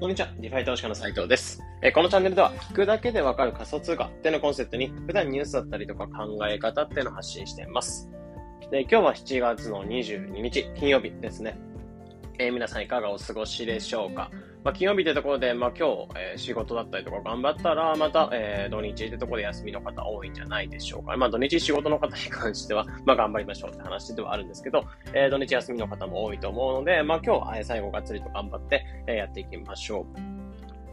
こんにちは。 DeFi 投資家の斉藤です。えこのチャンネルでは、聞くだけでわかる仮想通貨っていうのコンセプトに、普段ニュースだったりとか考え方っていうのを発信しています。で、今日は7月の22日、金曜日ですね。えー、皆さんいかがお過ごしでしょうか？まあ、金曜日ってところで、まあ、今日、えー、仕事だったりとか頑張ったら、また、えー、土日ってところで休みの方多いんじゃないでしょうか。まあ、土日仕事の方に関しては、まあ、頑張りましょうって話ではあるんですけど、えー、土日休みの方も多いと思うので、まあ、今日は最後がっつりと頑張って、えー、やっていきましょう。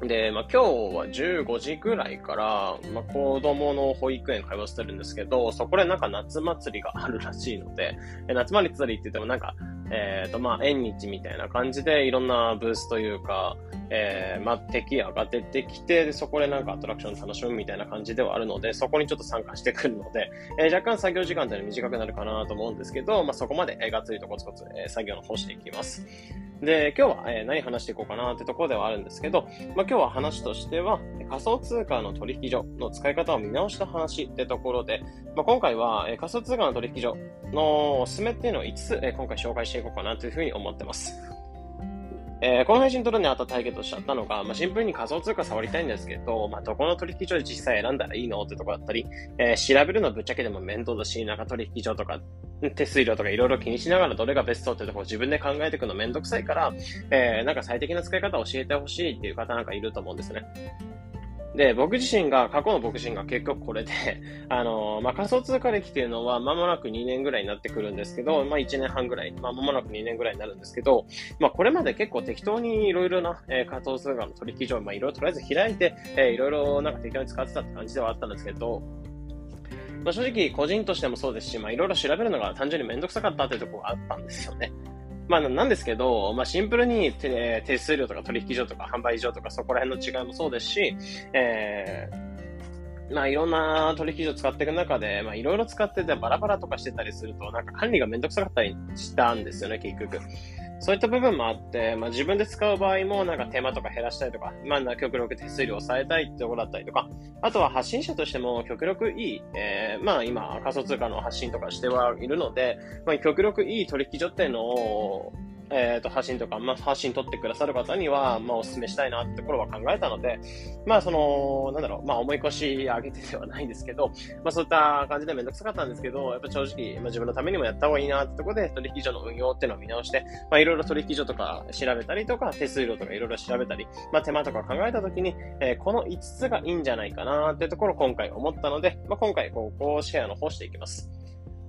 で、まあ、今日は15時ぐらいから、まあ、子供の保育園通わせてるんですけど、そこでなんか夏祭りがあるらしいので、夏祭りって言ってもなんか、えっ、ー、と、まあ、縁日みたいな感じで、いろんなブースというか、えー、まあ、敵屋が出てきて、で、そこでなんかアトラクション楽しむみたいな感じではあるので、そこにちょっと参加してくるので、えー、若干作業時間っていうのは短くなるかなと思うんですけど、まあ、そこまで、えー、がっつりとコツコツ、えー、作業の方していきます。で、今日は、えー、何話していこうかなってところではあるんですけど、まあ、今日は話としては、仮想通貨の取引所の使い方を見直した話ってところで、まあ、今回は、えー、仮想通貨の取引所のおすすめっていうのを5つ、えー、今回紹介していこうかなというふうに思ってます。えー、この配信撮るにあったターゲットしちゃったのが、まあ、シンプルに仮想通貨触りたいんですけど、まあ、どこの取引所で実際選んだらいいのってとこだったり、えー、調べるのぶっちゃけでも面倒だし、なんか取引所とか、手数料とかいろいろ気にしながらどれがベストってとこ自分で考えていくのめんどくさいから、えー、なんか最適な使い方を教えてほしいっていう方なんかいると思うんですね。で、僕自身が、過去の僕自身が結局これで、あの、まあ、仮想通貨歴っていうのは間もなく2年ぐらいになってくるんですけど、まあ、1年半ぐらい、まあ、間もなく2年ぐらいになるんですけど、まあ、これまで結構適当にいろいろな、えー、仮想通貨の取引所、まあ、いろいろとりあえず開いて、えー、いろいろなんか適当に使ってたって感じではあったんですけど、まあ、正直個人としてもそうですし、まあ、いろいろ調べるのが単純にめんどくさかったっていうところがあったんですよね。まあ、なんですけど、まあ、シンプルに手手数料とか取引所とか販売所とかそこら辺の違いもそうですし、えー、まあ、いろんな取引所使っていく中で、まあ、いろいろ使っててバラバラとかしてたりすると、なんか管理がめんどくさかったりしたんですよね、結局。そういった部分もあって、まあ、自分で使う場合もなんか手間とか減らしたりとか、まあ、極力手数料を抑えたいってところだったりとか、あとは発信者としても極力いい、えー、まあ今仮想通貨の発信とかしてはいるので、まあ、極力いい取引所っていうのをえっ、ー、と、発信とか、まあ、発信取ってくださる方には、まあ、お勧めしたいなってところは考えたので、まあ、その、なんだろう、まあ、思い越し上げてではないんですけど、まあ、そういった感じでめんどくさかったんですけど、やっぱ正直、まあ、自分のためにもやった方がいいなってところで、取引所の運用っていうのを見直して、まあ、いろいろ取引所とか調べたりとか、手数料とかいろいろ調べたり、まあ、手間とか考えたときに、えー、この5つがいいんじゃないかなってところ今回思ったので、まあ、今回、ここをシェアの方していきます。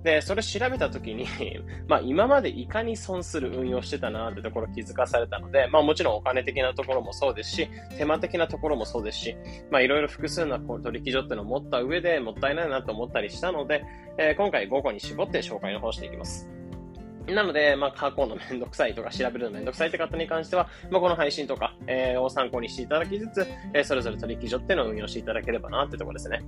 で、それ調べたときに まあ今までいかに損する運用してたなってところ気づかされたので、まあもちろんお金的なところもそうですし、手間的なところもそうですし、まあいろいろ複数の取引所っていうのを持った上でもったいないなと思ったりしたので、えー、今回5個に絞って紹介の方していきます。なので、まあ、過去のめんどくさいとか調べるのめんどくさいって方に関しては、まあ、この配信とか、えー、を参考にしていただきつつ、えー、それぞれ取引所っていうのを運用していただければなってところですね。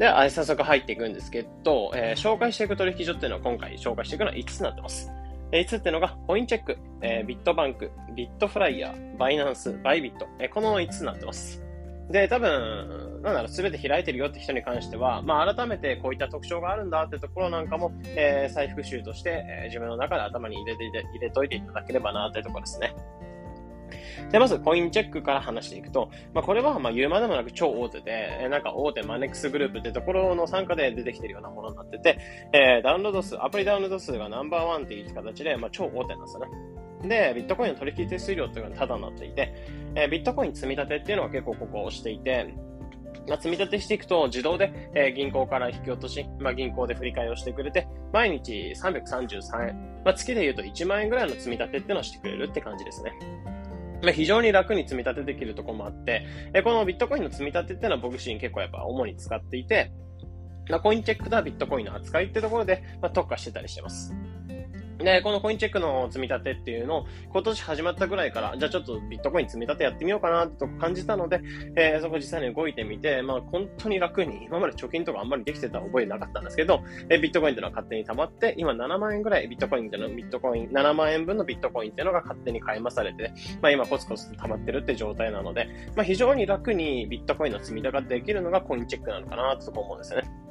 で、早速入っていくんですけど、えー、紹介していく取引所っていうのは今回紹介していくのは5つになってます。5つっていうのが、コインチェック、えー、ビットバンク、ビットフライヤー、バイナンス、バイビット、えー、この5つになってます。で、多分、なんだろう、すべて開いてるよって人に関しては、まあ、改めてこういった特徴があるんだってところなんかも、えー、再復習として、えー、自分の中で頭に入れて入れといていただければなってところですね。で、まずコインチェックから話していくと、まあ、これはまあ言うまでもなく超大手で、なんか大手マネックスグループってところの参加で出てきてるようなものになってて、えー、ダウンロード数、アプリダウンロード数がナンバーワンっていう形で、まあ、超大手なんですよね。で、ビットコインの取引手数料っていうのがタダになっていて、えー、ビットコイン積み立てっていうのは結構ここを押していて、まあ、積み立てしていくと自動で、えー、銀行から引き落とし、まあ、銀行で振り替えをしてくれて、毎日333円、まあ、月で言うと1万円ぐらいの積み立てっていうのをしてくれるって感じですね。ま、非常に楽に積み立てできるとこもあって、えこのビットコインの積み立てっていうのは僕自身結構やっぱ主に使っていて、ま、コインチェックとはビットコインの扱いってところで、ま、特化してたりしてます。で、このコインチェックの積み立てっていうのを今年始まったぐらいから、じゃあちょっとビットコイン積み立てやってみようかなと感じたので、えー、そこ実際に動いてみて、まあ本当に楽に、今まで貯金とかあんまりできてた覚えなかったんですけど、えー、ビットコインっていうのは勝手に溜まって、今7万円ぐらいビットコインっていうの、ビットコイン、7万円分のビットコインっていうのが勝手に買い増されて、まあ今コツコツ溜まってるって状態なので、まあ非常に楽にビットコインの積み立てができるのがコインチェックなのかなと思うんですよね。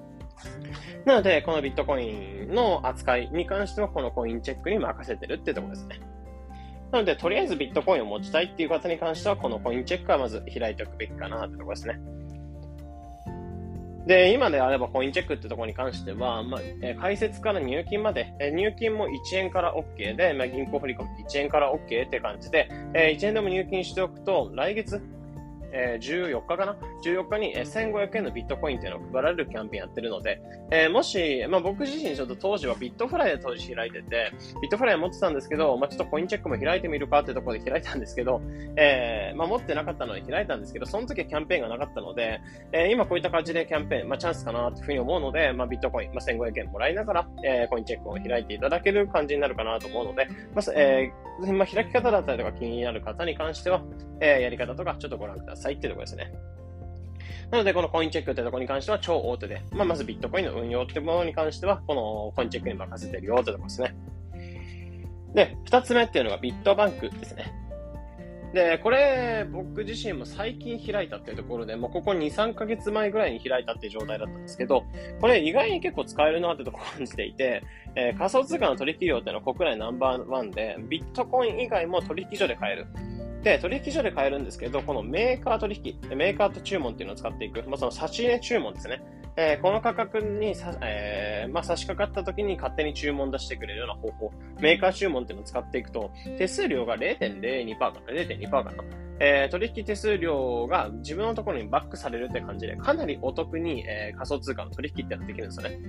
なので、このビットコインの扱いに関しては、このコインチェックに任せてるってところですね。なので、とりあえずビットコインを持ちたいっていう方に関しては、このコインチェックはまず開いておくべきかなってところですね。で、今であればコインチェックってところに関しては、まあ、えー、開設から入金まで、えー、入金も1円から OK で、まあ、銀行振込1円から OK って感じで、えー、1円でも入金しておくと、来月、えー、14日かな ?14 日に、1500円のビットコインっていうのを配られるキャンペーンやってるので、えー、もし、まあ、僕自身ちょっと当時はビットフライで当時開いてて、ビットフライ持ってたんですけど、まあ、ちょっとコインチェックも開いてみるかっていうところで開いたんですけど、えー、まあ、持ってなかったので開いたんですけど、その時はキャンペーンがなかったので、えー、今こういった感じでキャンペーン、まあ、チャンスかなというふうに思うので、まあ、ビットコイン、まあ、1500円もらいながら、えー、コインチェックを開いていただける感じになるかなと思うので、まあ、えー、まあ、開き方だったりとか気になる方に関しては、えー、やり方とかちょっとご覧くださいっていうところですね。なので、このコインチェックってところに関しては超大手で、まあ、まずビットコインの運用ってものに関しては、このコインチェックに任せてるよってところですね。で、二つ目っていうのがビットバンクですね。で、これ、僕自身も最近開いたっていうところで、もうここ2、3ヶ月前ぐらいに開いたっていう状態だったんですけど、これ意外に結構使えるなってとこ感じていて、えー、仮想通貨の取引量っていうのは国内ナンバーワンで、ビットコイン以外も取引所で買える。で、取引所で買えるんですけど、このメーカー取引、メーカーと注文っていうのを使っていく、まあ、その差し入れ注文ですね。えー、この価格にさ、えー、まあ、差し掛かった時に勝手に注文出してくれるような方法、メーカー注文っていうのを使っていくと、手数料が0.02%かな、0.2%かな。えー、取引手数料が自分のところにバックされるって感じで、かなりお得に、えー、仮想通貨の取引ってのができるんですよね。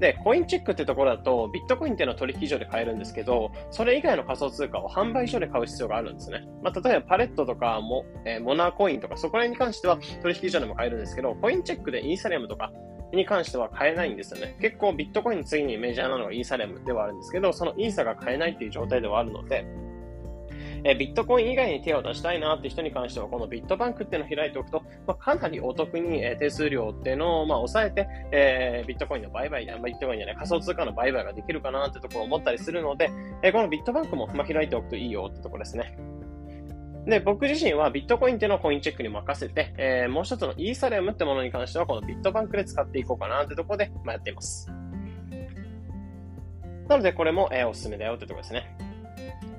で、コインチェックってところだと、ビットコインっていうのは取引所で買えるんですけど、それ以外の仮想通貨を販売所で買う必要があるんですね。まあ、例えばパレットとかも,、えー、モナーコインとか、そこら辺に関しては取引所でも買えるんですけど、コインチェックでイーサリアムとかに関しては買えないんですよね。結構ビットコインの次にメジャーなのがイーサリアムではあるんですけど、そのイーサが買えないっていう状態ではあるので、えビットコイン以外に手を出したいなって人に関しては、このビットバンクっていうのを開いておくと、まあ、かなりお得に、え手数料っていうのを、まあ、抑えて、えー、ビットコインの売買、まあ、ビットコインじゃない、仮想通貨の売買ができるかなってところを思ったりするので、えこのビットバンクも、ま、開いておくといいよってところですね。で、僕自身はビットコインっていうのをコインチェックに任せて、えー、もう一つのイーサレムってものに関しては、このビットバンクで使っていこうかなってところで、まあ、やっています。なので、これも、えー、おすすめだよってところですね。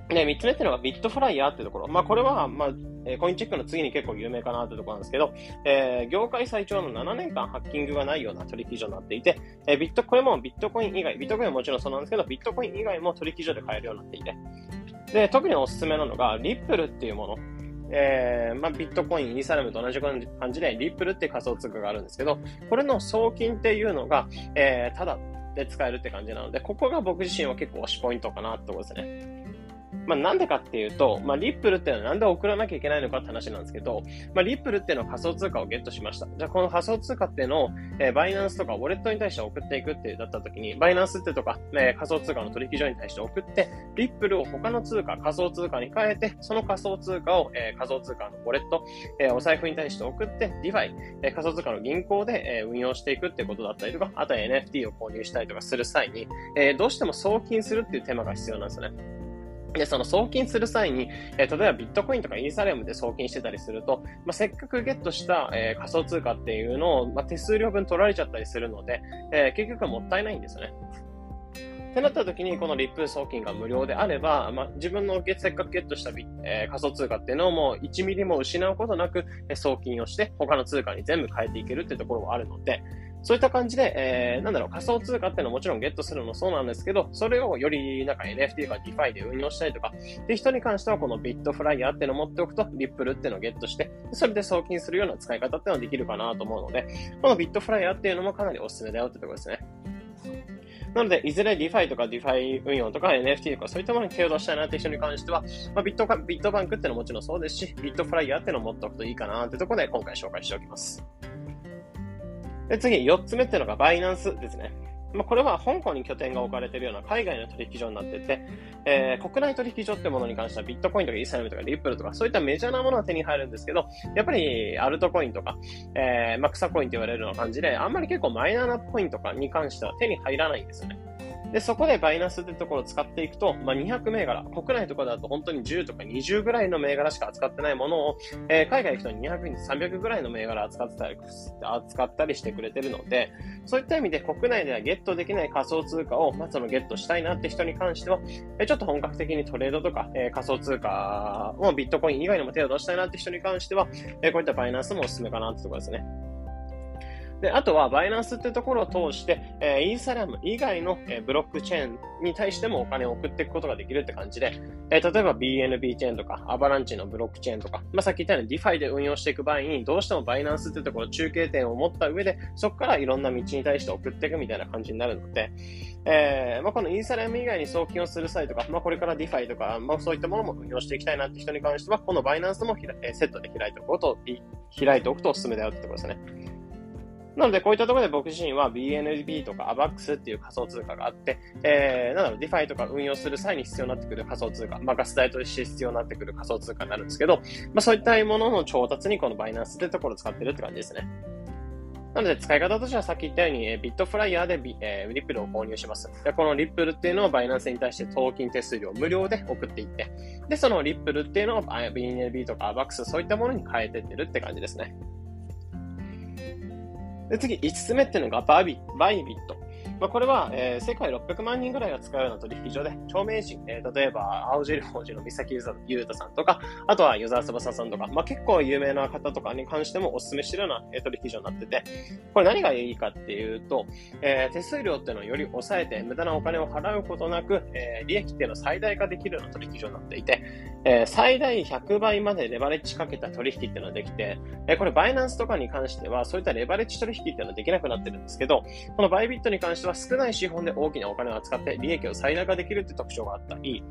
で、三つ目っていうのがビットフライヤーっていうところ。まあ、これは、まあ、コインチェックの次に結構有名かなってところなんですけど、えー、業界最長の7年間ハッキングがないような取引所になっていて、えー、ビット、これもビットコイン以外、ビットコインはもちろんそうなんですけど、ビットコイン以外も取引所で買えるようになっていて、で、特におすすめなのが、リップルっていうもの。えー、まあ、ビットコイン、イーサレムと同じ感じで、リップルっていう仮想通貨があるんですけど、これの送金っていうのが、えー、ただで使えるって感じなので、ここが僕自身は結構推しポイントかなってころですね。まあ、なんでかっていうと、まあ、リップルっていうのはなんで送らなきゃいけないのかって話なんですけど、まあ、リップルっていうのは仮想通貨をゲットしました。じゃあ、この仮想通貨っていうのを、えー、バイナンスとかウォレットに対して送っていくってだった時に、バイナンスってとか、えー、仮想通貨の取引所に対して送って、リップルを他の通貨、仮想通貨に変えて、その仮想通貨を、えー、仮想通貨のウォレット、えー、お財布に対して送って、ディファイ、えー、仮想通貨の銀行で、えー、運用していくってことだったりとか、あとは NFT を購入したりとかする際に、えー、どうしても送金するっていう手間が必要なんですよね。で、その送金する際に、えー、例えばビットコインとかイーサリアムで送金してたりすると、まあ、せっかくゲットした、えー、仮想通貨っていうのを、まあ、手数料分取られちゃったりするので、えー、結局はもったいないんですよね。ってなった時に、このリップ送金が無料であれば、まあ、自分のせっかくゲットした、えー、仮想通貨っていうのをもう1ミリも失うことなく、え、送金をして、他の通貨に全部変えていけるっていうところもあるので、そういった感じで、えー、なんだろう、仮想通貨っていうのはもちろんゲットするのもそうなんですけど、それをよりなんか NFT とか DeFi で運用したりとか、っていう人に関してはこのビットフライヤーっていうのを持っておくと、リップルっていうのをゲットして、それで送金するような使い方っていうのはできるかなと思うので、このビットフライヤーっていうのもかなりおすすめだよってところですね。なので、いずれ DeFi とか DeFi 運用とか NFT とかそういったものに手を出したいなって人に関しては、まあ、ビットビットバンクっていうのももちろんそうですし、ビットフライヤーっていうのを持っておくといいかなってところで今回紹介しておきます。で、次、4つ目っていうのがバイナンスですね。まあ、これは香港に拠点が置かれているような海外の取引所になってて、えー、国内取引所ってものに関してはビットコインとかイーサリアムとかリップルとかそういったメジャーなものは手に入るんですけど、やっぱりアルトコインとか、えー、まあ、草コインって言われるような感じで、あんまり結構マイナーなコインとかに関しては手に入らないんですよね。で、そこでバイナンスってところを使っていくと、まあ、200銘柄、国内とかだと本当に10とか20ぐらいの銘柄しか扱ってないものを、えー、海外行くと200に300ぐらいの銘柄扱ってたり、扱ったりしてくれてるので、そういった意味で国内ではゲットできない仮想通貨を、まあ、そのゲットしたいなって人に関しては、えー、ちょっと本格的にトレードとか、えー、仮想通貨をビットコイン以外にも手を出したいなって人に関しては、えー、こういったバイナンスもおすすめかなってところですね。で、あとは、バイナンスってところを通して、えー、イーサラム以外の、えー、ブロックチェーンに対してもお金を送っていくことができるって感じで、えー、例えば BNB チェーンとか、アバランチのブロックチェーンとか、まあ、さっき言ったように DeFi で運用していく場合に、どうしてもバイナンスってところ中継点を持った上で、そこからいろんな道に対して送っていくみたいな感じになるので、えー、まあ、このイーサラム以外に送金をする際とか、まあ、これから DeFi とか、まあ、そういったものも運用していきたいなって人に関しては、このバイナンスもひら、えー、セットで開いておくこと、開いておくとおすすめだよってところですね。なので、こういったところで僕自身は BNB とか ABAX っていう仮想通貨があって、えー、なんだろう、DeFi とか運用する際に必要になってくる仮想通貨、まあ、ガス代として必要になってくる仮想通貨になるんですけど、まあ、そういったものの調達にこのバイナンスってところを使ってるって感じですね。なので、使い方としてはさっき言ったように、えビットフライヤーでビ、えー、リップルを購入します。で、このリップルっていうのをバイナンスに対して当金手数料無料で送っていって、で、そのリップルっていうのを BNB とか ABAX そういったものに変えてってるって感じですね。で、次、5つ目っていうのがバービバイビット。まあ、これは、えー、世界600万人ぐらいが使うような取引所で、著名人、えー、例えば、青汁王子の三崎優太さんとか、あとは、与沢翼さんとか、まあ、結構有名な方とかに関してもお勧めしてるような、えー、取引所になってて、これ何がいいかっていうと、えー、手数料っていうのをより抑えて、無駄なお金を払うことなく、えー、利益っていうのを最大化できるような取引所になっていて、えー、最大100倍までレバレッジかけた取引っていうのができて、えー、これバイナンスとかに関しては、そういったレバレッジ取引っていうのはできなくなってるんですけど、このバイビットに関してはは少ない資本で大きなお金を扱って利益を最大化できるって特徴があったり、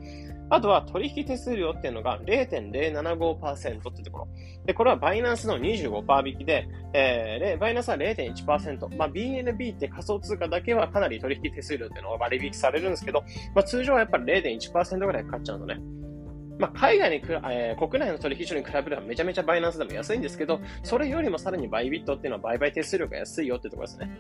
あとは取引手数料っていうのが0.075%ってところ。で、これはバイナンスの25%引きで、えー、バイナンスは0.1%。まあ、BNB って仮想通貨だけはかなり取引手数料っていうのが割引されるんですけど、まあ、通常はやっぱり0.1%ぐらいかかっちゃうのね。まあ、海外に、えー、国内の取引所に比べればめちゃめちゃバイナンスでも安いんですけど、それよりもさらにバイビットっていうのは売買手数料が安いよってところですね。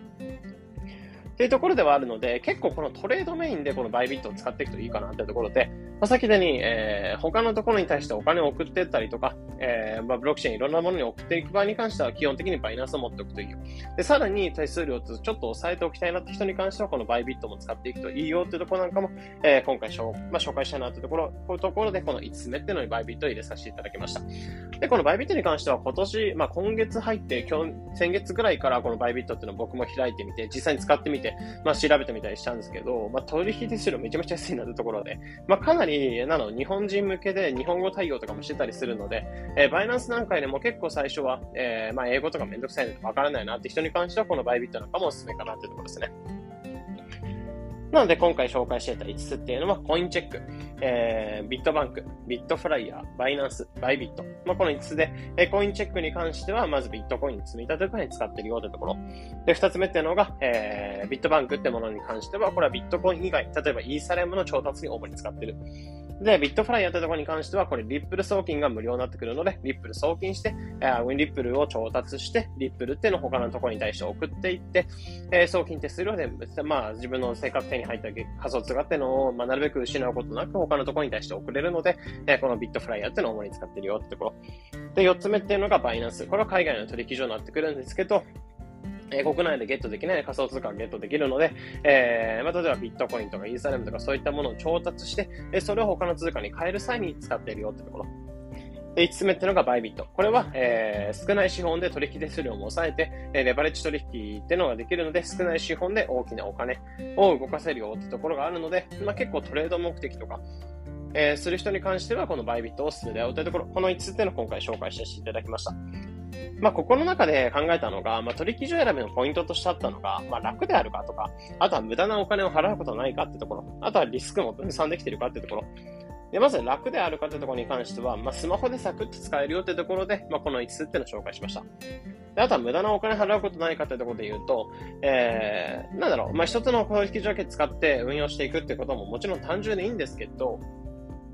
っていうところではあるので、結構このトレードメインでこのバイビットを使っていくといいかなっていうところで、まあ、先ほどに、えー、他のところに対してお金を送っていったりとか、えー、まあ、ブロックチェーンいろんなものに送っていく場合に関しては基本的にバイナンスを持っておくといいよ。で、さらに手数料をちょっと抑えておきたいなって人に関してはこのバイビットも使っていくといいよっていうところなんかも、えー、今回紹,、まあ、紹介したいなってところ、こういうところでこの5つ目っていうのにバイビットを入れさせていただきました。で、このバイビットに関しては今年、まあ、今月入って今日、先月ぐらいからこのバイビットっていうのを僕も開いてみて、実際に使ってみて、まあ、調べてみたりしたんですけど、まあ、取引手数料めちゃめちゃ安いなってところで、まあ、かなり、なの、日本人向けで日本語対応とかもしてたりするので、えー、バイナンス段階でも結構最初は、えー、まあ、英語とかめんどくさいのでわからないなって人に関しては、このバイビットなんかもおすすめかなっていうところですね。なので今回紹介していた5つっていうのは、コインチェック、えー、ビットバンク、ビットフライヤー、バイナンス、バイビット。まあ、この5つで、えー、コインチェックに関しては、まずビットコイン積み立てとかに使ってるよってところ。で、2つ目っていうのが、えー、ビットバンクってものに関しては、これはビットコイン以外、例えばイーサリアムの調達に主に使ってる。で、ビットフライヤーったところに関しては、これ、リップル送金が無料になってくるので、リップル送金して、えー、ウィンリップルを調達して、リップルっていうのを他のところに対して送っていって、えー、送金手数料で、まあ、自分の生活手に入った仮想通貨っていうのを、まあ、なるべく失うことなく他のところに対して送れるので、えー、このビットフライヤーっていうのを主に使ってるよってところ。で、4つ目っていうのがバイナンス。これは海外の取引所になってくるんですけど、え、国内でゲットできない仮想通貨がゲットできるので、えー、まあ、例えばビットコインとかイーサレムとかそういったものを調達して、えそれを他の通貨に変える際に使っているよってところ。で、5つ目っていうのがバイビット。これは、えー、少ない資本で取引手数料も抑えて、えー、レバレッジ取引っていうのができるので、少ない資本で大きなお金を動かせるよってところがあるので、まあ、結構トレード目的とか、えー、する人に関しては、このバイビットをお勧めだよというところ、この5つっていうのを今回紹介させていただきました。まあ、ここの中で考えたのが、まあ、取引所選びのポイントとしてあったのが、まあ、楽であるかとか、あとは無駄なお金を払うことないかってところ、あとはリスクも分散できているかってところ、で、まず楽であるかというところに関しては、まあ、スマホでサクッと使えるよというところで、まあ、この5つっていうのを紹介しました。で、あとは無駄なお金払うことないかというところで言うと、えー、なんだろう、まあ、一つの取引条件使って運用していくってことももちろん単純でいいんですけど、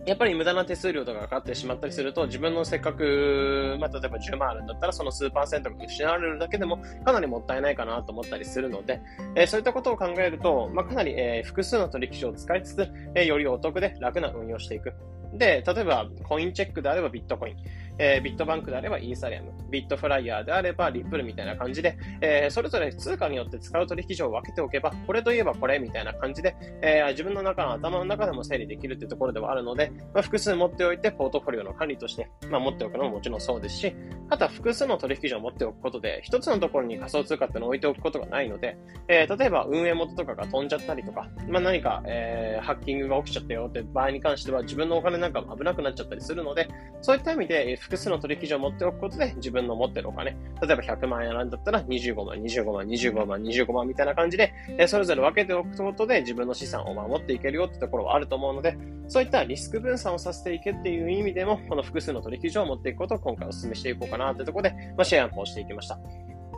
やっぱり無駄な手数料とかかかってしまったりすると、自分のせっかく、まあ、例えば10万あるんだったら、その数パーセントが失われるだけでも、かなりもったいないかなと思ったりするので、えー、そういったことを考えると、まあ、かなり、えー、複数の取引所を使いつつ、えー、よりお得で楽な運用していく。で、例えば、コインチェックであればビットコイン、えー、ビットバンクであればイーサリアム、ビットフライヤーであればリップルみたいな感じで、えー、それぞれ通貨によって使う取引所を分けておけば、これといえばこれみたいな感じで、えー、自分の中の頭の中でも整理できるっていうところではあるので、まあ、複数持っておいて、ポートフォリオの管理として、まあ、持っておくのももちろんそうですし、あとは複数の取引所を持っておくことで、一つのところに仮想通貨ってのを置いておくことがないので、えー、例えば運営元とかが飛んじゃったりとか、まあ、何か、えー、ハッキングが起きちゃったよって場合に関しては、自分のお金なんかも危なくなっちゃったりするので、そういった意味で、複数の取引所を持っておくことで、自分の持ってるお金、例えば100万円なんだったら25万、25万、25万、25万みたいな感じで、えそれぞれ分けておくことで自分の資産を守っていけるよってところはあると思うので、そういったリスク分散をさせていけっていう意味でも、この複数の取引所を持っていくことを今回お勧めしていこうかなってところで、まあ、シェア案をしていきました。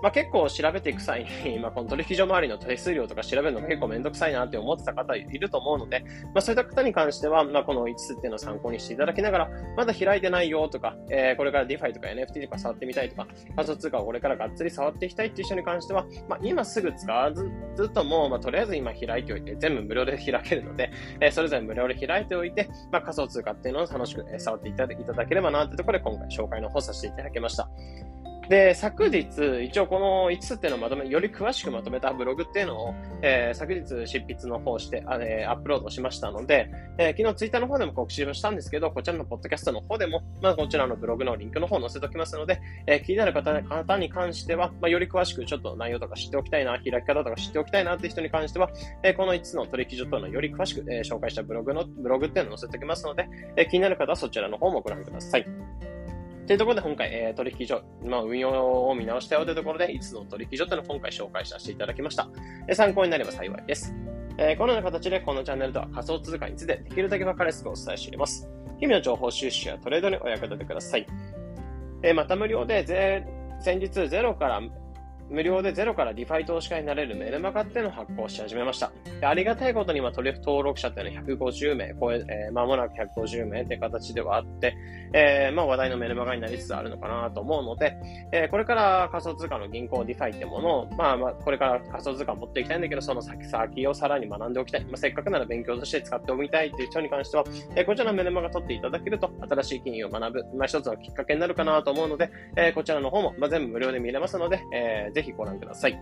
まあ、結構調べていく際に、まあ、この取引所周りの手数料とか調べるの結構めんどくさいなって思ってた方いると思うので、まあ、そういった方に関しては、まあ、この5つっていうのを参考にしていただきながら、まだ開いてないよとか、えー、これから DeFi とか NFT とか触ってみたいとか、仮想通貨をこれからがっつり触っていきたいっていう人に関しては、まあ、今すぐ使わずずっともう、まあ、とりあえず今開いておいて、全部無料で開けるので、えー、それぞれ無料で開いておいて、まあ、仮想通貨っていうのを楽しく触っていただければなってところで今回紹介の方させていただきました。で、昨日、一応この5つっていうのをまとめ、より詳しくまとめたブログっていうのを、えー、昨日執筆の方して、あえ、アップロードしましたので、えー、昨日ツイッターの方でも告知をしたんですけど、こちらのポッドキャストの方でも、まあ、こちらのブログのリンクの方を載せておきますので、えー、気になる方方に関しては、まあ、より詳しくちょっと内容とか知っておきたいな、開き方とか知っておきたいなって人に関しては、えー、この5つの取引所というのをより詳しく、えー、紹介したブログの、ブログっていうのを載せておきますので、えー、気になる方はそちらの方もご覧ください。というところで今回、えー、取引所、まあ、運用を見直したよというところで、5つの取引所というのを今回紹介させていただきました。参考になれば幸いです。えー、このような形でこのチャンネルでは仮想通貨についてできるだけ分かりやすくお伝えしています。日々の情報収集やトレードにお役立てください。えー、また無料で、先日ゼロから無料でゼロからディファイ投資家になれるメルマガっていうのを発行し始めました。でありがたいことに、まあ、トリュフ登録者っていうのは150名超え、えー、間もなく150名って形ではあって、えー、まあ、話題のメルマガになりつつあるのかなと思うので、えー、これから仮想通貨の銀行ディファイってものを、まあ、まあ、これから仮想通貨を持っていきたいんだけど、その先先をさらに学んでおきたい。まあ、せっかくなら勉強として使っておきたいっていう人に関しては、えー、こちらのメルマガ取っていただけると、新しい金融を学ぶ、まあ、一つのきっかけになるかなと思うので、えー、こちらの方も、まあ、全部無料で見れますので、えー、ぜひご覧ください。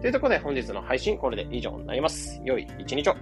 というところで本日の配信これで以上になります。良い一日を。